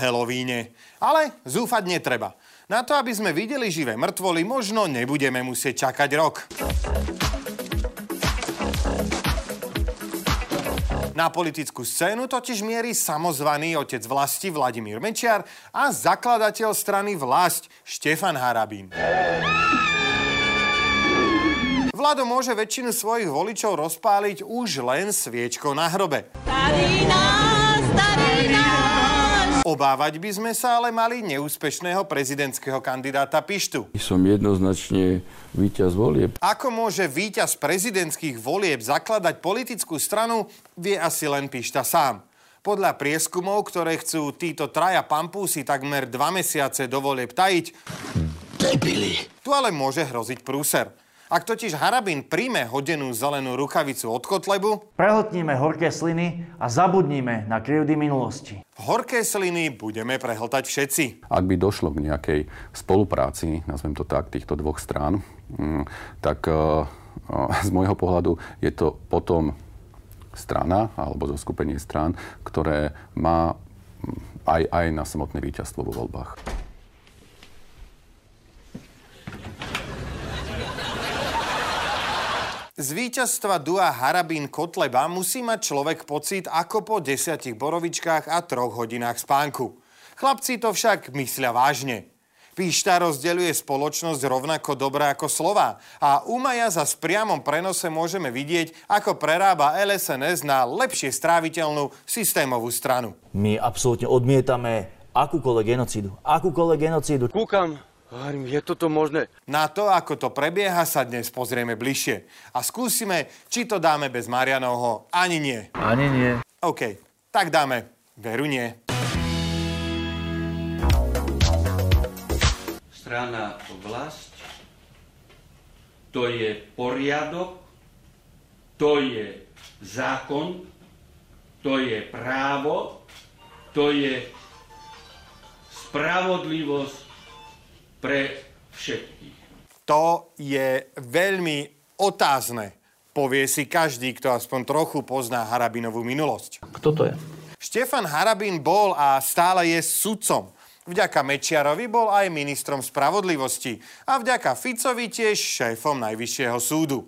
Helovíne. Ale zúfať netreba. Na to, aby sme videli živé mŕtvoly, možno nebudeme musieť čakať rok. Na politickú scénu totiž mierí samozvaný otec vlasti Vladimír Mečiar a zakladateľ strany Vlast Štefan Harabín. Vlado môže väčšinu svojich voličov rozpáliť už len sviečkou na hrobe. Nás. Obávať by sme sa ale mali neúspešného prezidentského kandidáta Pištu. Som jednoznačne víťaz volieb. Ako môže víťaz prezidentských volieb zakladať politickú stranu, vie asi len Pišta sám. Podľa prieskumov, ktoré chcú títo traja pampúsi takmer dva mesiace do volieb tajiť, Debili. tu ale môže hroziť prúser. Ak totiž Harabín príjme hodenú zelenú rukavicu od Kotlebu, prehltníme horké sliny a zabudníme na krivdy minulosti. Horké sliny budeme prehltať všetci. Ak by došlo k nejakej spolupráci, nazvem to tak, týchto dvoch strán, mm, tak eh, eh, z môjho pohľadu je to potom strana alebo zo skupenie strán, ktoré má mm, aj, aj na samotné víťazstvo vo voľbách. Z víťazstva Dua Harabín Kotleba musí mať človek pocit ako po desiatich borovičkách a troch hodinách spánku. Chlapci to však myslia vážne. Píšta rozdeľuje spoločnosť rovnako dobré ako slova a u Maja za priamom prenose môžeme vidieť, ako prerába LSNS na lepšie stráviteľnú systémovú stranu. My absolútne odmietame akúkoľvek genocídu. Akúkoľvek genocídu. Kúkam, Hovorím, je toto možné? Na to, ako to prebieha, sa dnes pozrieme bližšie. A skúsime, či to dáme bez Marianovho ani nie. Ani nie. OK, tak dáme veru nie. Strana vlast, to je poriadok, to je zákon, to je právo, to je spravodlivosť, pre všetkých. To je veľmi otázne, povie si každý, kto aspoň trochu pozná Harabinovú minulosť. Kto to je? Štefan Harabin bol a stále je sudcom. Vďaka Mečiarovi bol aj ministrom spravodlivosti a vďaka Ficovi tiež šéfom Najvyššieho súdu.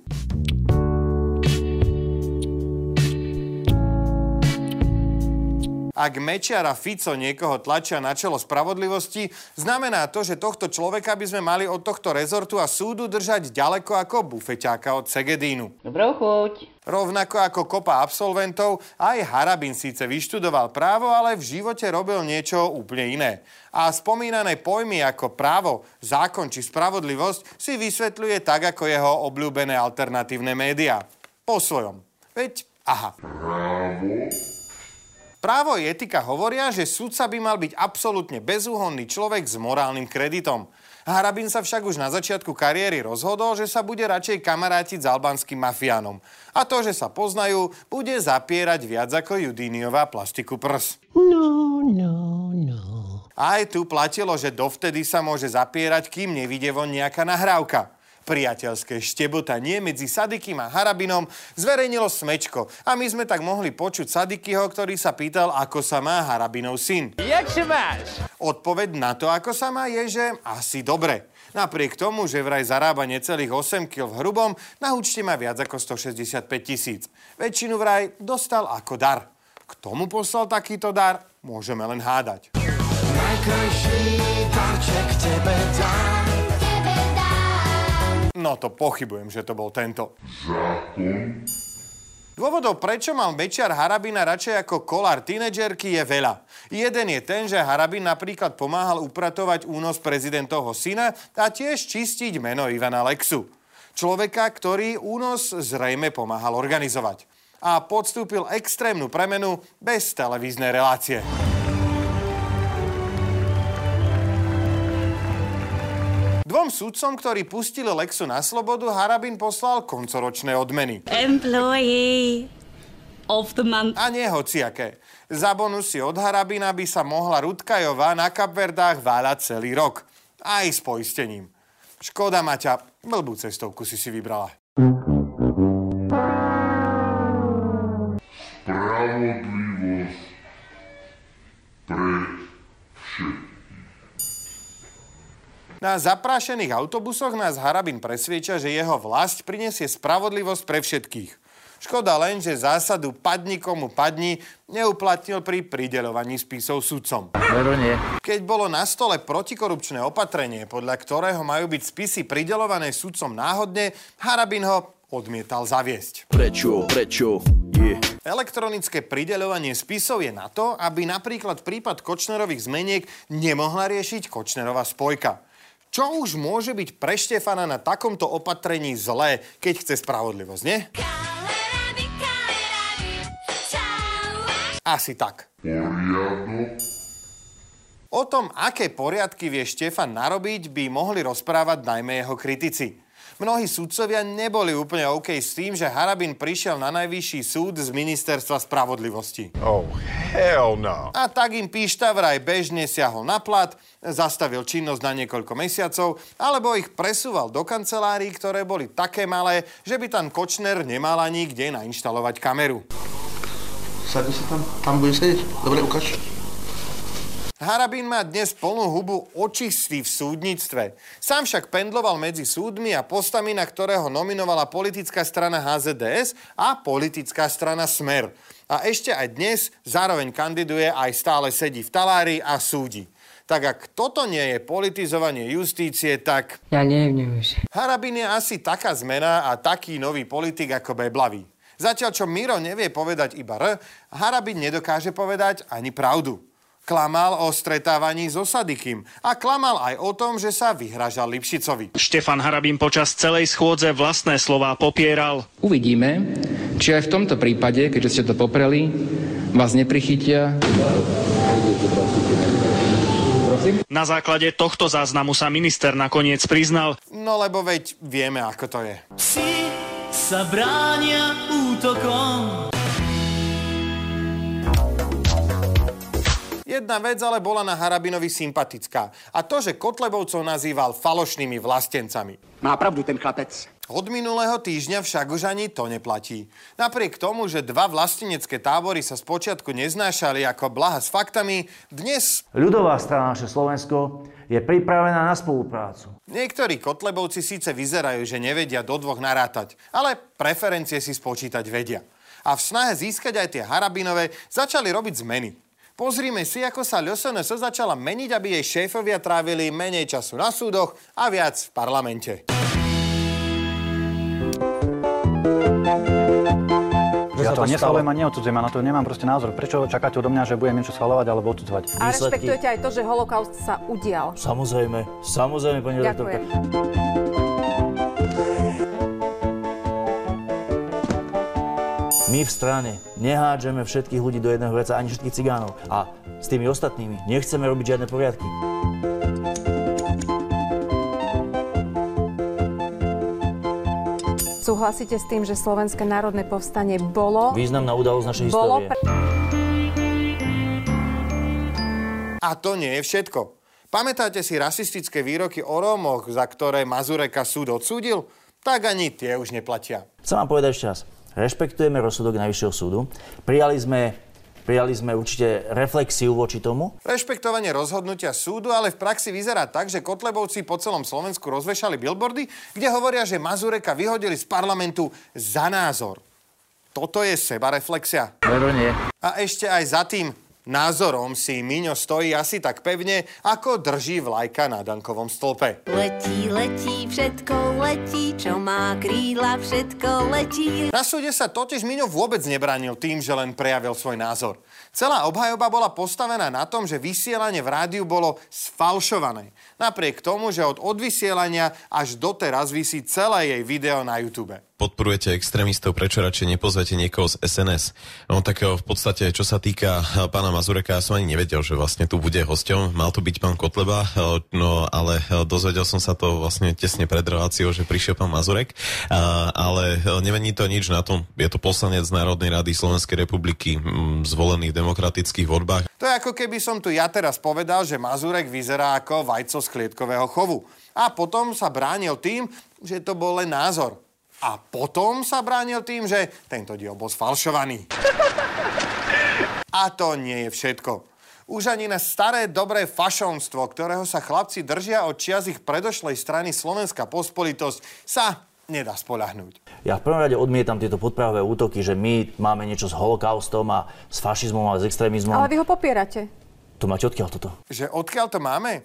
Ak Mečiar a Fico niekoho tlačia na čelo spravodlivosti, znamená to, že tohto človeka by sme mali od tohto rezortu a súdu držať ďaleko ako bufeťáka od Segedínu. Dobrú chuť. Rovnako ako kopa absolventov, aj Harabin síce vyštudoval právo, ale v živote robil niečo úplne iné. A spomínané pojmy ako právo, zákon či spravodlivosť si vysvetľuje tak ako jeho obľúbené alternatívne médiá. Po svojom. Veď, aha. Právo, Právo a etika hovoria, že sudca by mal byť absolútne bezúhonný človek s morálnym kreditom. Harabin sa však už na začiatku kariéry rozhodol, že sa bude radšej kamarátiť s albanským mafiánom. A to, že sa poznajú, bude zapierať viac ako Judíniová plastiku prs. No, no, no. Aj tu platilo, že dovtedy sa môže zapierať, kým nevidie von nejaká nahrávka. Priateľské štebotanie medzi Sadikim a Harabinom zverejnilo Smečko a my sme tak mohli počuť Sadikyho, ktorý sa pýtal, ako sa má Harabinov syn. Jak sa máš? Odpoveď na to, ako sa má, je, že asi dobre. Napriek tomu, že vraj zarába necelých 8 kg v hrubom, na účte má viac ako 165 tisíc. Väčšinu vraj dostal ako dar. K tomu poslal takýto dar, môžeme len hádať. Najkrajší darček tebe dám. No to pochybujem, že to bol tento. Zákon? Dôvodov, prečo mal Mečiar Harabina radšej ako kolár tínedžerky, je veľa. Jeden je ten, že Harabin napríklad pomáhal upratovať únos prezidentovho syna a tiež čistiť meno Ivana Lexu. Človeka, ktorý únos zrejme pomáhal organizovať. A podstúpil extrémnu premenu bez televíznej relácie. Sudcom, ktorí pustili Lexu na slobodu, Harabin poslal koncoročné odmeny. Employee of the month. A nie hociaké. Za bonusy od Harabina by sa mohla Rudkajová na Kapverdách váľať celý rok. Aj s poistením. Škoda, Maťa, blbú cestovku si si vybrala. Spravodlivosť Na zaprášených autobusoch nás Harabin presvieča, že jeho vlast prinesie spravodlivosť pre všetkých. Škoda len, že zásadu padni komu padni neuplatnil pri prideľovaní spisov sudcom. Veru nie. Keď bolo na stole protikorupčné opatrenie, podľa ktorého majú byť spisy prideľované sudcom náhodne, Harabin ho odmietal zaviesť. Prečo, prečo, je. Elektronické prideľovanie spisov je na to, aby napríklad prípad Kočnerových zmeniek nemohla riešiť Kočnerová spojka. Čo už môže byť pre Štefana na takomto opatrení zlé, keď chce spravodlivosť, nie? Asi tak. O tom, aké poriadky vie Štefan narobiť, by mohli rozprávať najmä jeho kritici. Mnohí sudcovia neboli úplne OK s tým, že Harabin prišiel na najvyšší súd z ministerstva spravodlivosti. Oh, hell no. A tak im píšta vraj bežne siahol na plat, zastavil činnosť na niekoľko mesiacov, alebo ich presúval do kancelárií, ktoré boli také malé, že by tam Kočner nemal ani kde nainštalovať kameru. Sadni si tam, tam bude sedieť. Dobre, ukáž. Harabín má dnes plnú hubu očistý v súdnictve. Sám však pendloval medzi súdmi a postami, na ktorého nominovala politická strana HZDS a politická strana Smer. A ešte aj dnes zároveň kandiduje aj stále sedí v talári a súdi. Tak ak toto nie je politizovanie justície, tak... Ja neviem už. Harabín je asi taká zmena a taký nový politik ako Beblavý. Zatiaľ, čo Miro nevie povedať iba R, Harabín nedokáže povedať ani pravdu. Klamal o stretávaní so Sadikým a klamal aj o tom, že sa vyhražal Lipšicovi. Štefan Harabín počas celej schôdze vlastné slová popieral. Uvidíme, či aj v tomto prípade, keďže ste to popreli, vás neprichytia. Na základe tohto záznamu sa minister nakoniec priznal. No lebo veď vieme, ako to je. Psi sa bránia útokom. Jedna vec ale bola na Harabinovi sympatická. A to, že Kotlebovcov nazýval falošnými vlastencami. Má pravdu ten chlapec. Od minulého týždňa však už ani to neplatí. Napriek tomu, že dva vlastenecké tábory sa spočiatku neznášali ako blaha s faktami, dnes... Ľudová strana naše Slovensko je pripravená na spoluprácu. Niektorí Kotlebovci síce vyzerajú, že nevedia do dvoch narátať, ale preferencie si spočítať vedia. A v snahe získať aj tie Harabinové začali robiť zmeny. Pozrime si, ako sa LSNS začala meniť, aby jej šéfovia trávili menej času na súdoch a viac v parlamente. Ja to neschvalujem a neodsudzujem a na to nemám proste názor. Prečo čakáte odo mňa, že budem niečo schvalovať alebo odsudzovať? A rešpektujete aj to, že holokaust sa udial? Samozrejme, samozrejme, pani redaktorka. My v strane nehádžeme všetkých ľudí do jedného veca, ani všetkých cigánov. A s tými ostatnými nechceme robiť žiadne poriadky. Súhlasíte s tým, že Slovenské národné povstanie bolo... Významná udalosť našej bolo histórie. A to nie je všetko. Pamätáte si rasistické výroky o Rómoch, za ktoré Mazureka súd odsúdil? Tak ani tie už neplatia. Chcem vám povedať ešte raz. Rešpektujeme rozsudok Najvyššieho súdu. Prijali sme, prijali sme určite reflexiu voči tomu. Rešpektovanie rozhodnutia súdu ale v praxi vyzerá tak, že Kotlebovci po celom Slovensku rozvešali billboardy, kde hovoria, že Mazureka vyhodili z parlamentu za názor. Toto je sebareflexia. Veru nie. A ešte aj za tým názorom si Miňo stojí asi tak pevne, ako drží vlajka na Dankovom stĺpe. Letí, letí, všetko letí, čo má krídla, všetko letí. Na súde sa totiž Miňo vôbec nebránil tým, že len prejavil svoj názor. Celá obhajoba bola postavená na tom, že vysielanie v rádiu bolo sfalšované. Napriek tomu, že od odvysielania až doteraz vysí celé jej video na YouTube. Podporujete extrémistov, prečo radšej nepozvete niekoho z SNS? No tak eh, v podstate, čo sa týka eh, pána Mazureka, ja som ani nevedel, že vlastne tu bude hosťom. Mal to byť pán Kotleba, eh, no ale dozvedel som sa to vlastne tesne pred reláciou, že prišiel pán Mazurek, ale nemení to nič na tom. Je to poslanec Národnej rady Slovenskej republiky, mm, zvolený v demokratických voľbách. To je ako keby som tu ja teraz povedal, že Mazurek vyzerá ako vajco z klietkového chovu. A potom sa bránil tým, že to bol len názor. A potom sa bránil tým, že tento diel bol sfalšovaný. A to nie je všetko. Už ani na staré dobré fašonstvo, ktorého sa chlapci držia od čias ich predošlej strany Slovenská pospolitosť, sa nedá spolahnúť. Ja v prvom rade odmietam tieto podprahové útoky, že my máme niečo s holokaustom a s fašizmom a s extrémizmom. Ale vy ho popierate. To máte odkiaľ toto? Že odkiaľ to máme?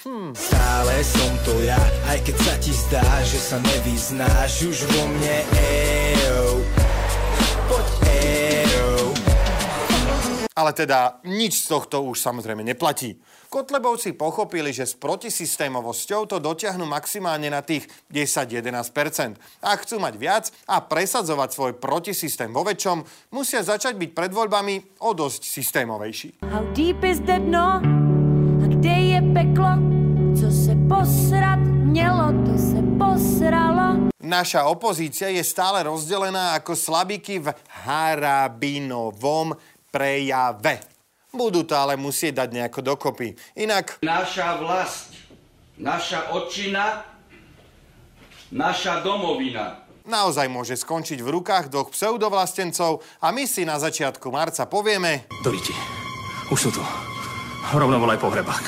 Hm. Stále som to ja, aj keď sa ti zdá, že sa nevyznáš už vo mne, ejo. Poď, ejo. Ale teda nič z tohto už samozrejme neplatí. Kotlebovci pochopili, že s protisystémovosťou to dotiahnu maximálne na tých 10-11%. Ak chcú mať viac a presadzovať svoj protisystém vo väčšom, musia začať byť pred voľbami o dosť systémovejší. How deep is the dno? Peklo? Co se posrat mělo, to se posralo. Naša opozícia je stále rozdelená ako slabiky v harabinovom prejave. Budú to ale musieť dať nejako dokopy. Inak... Naša vlast, naša odčina, naša domovina. Naozaj môže skončiť v rukách dvoch pseudovlastencov a my si na začiatku marca povieme... Doriti, už sú tu. Rovno volaj pohrebák.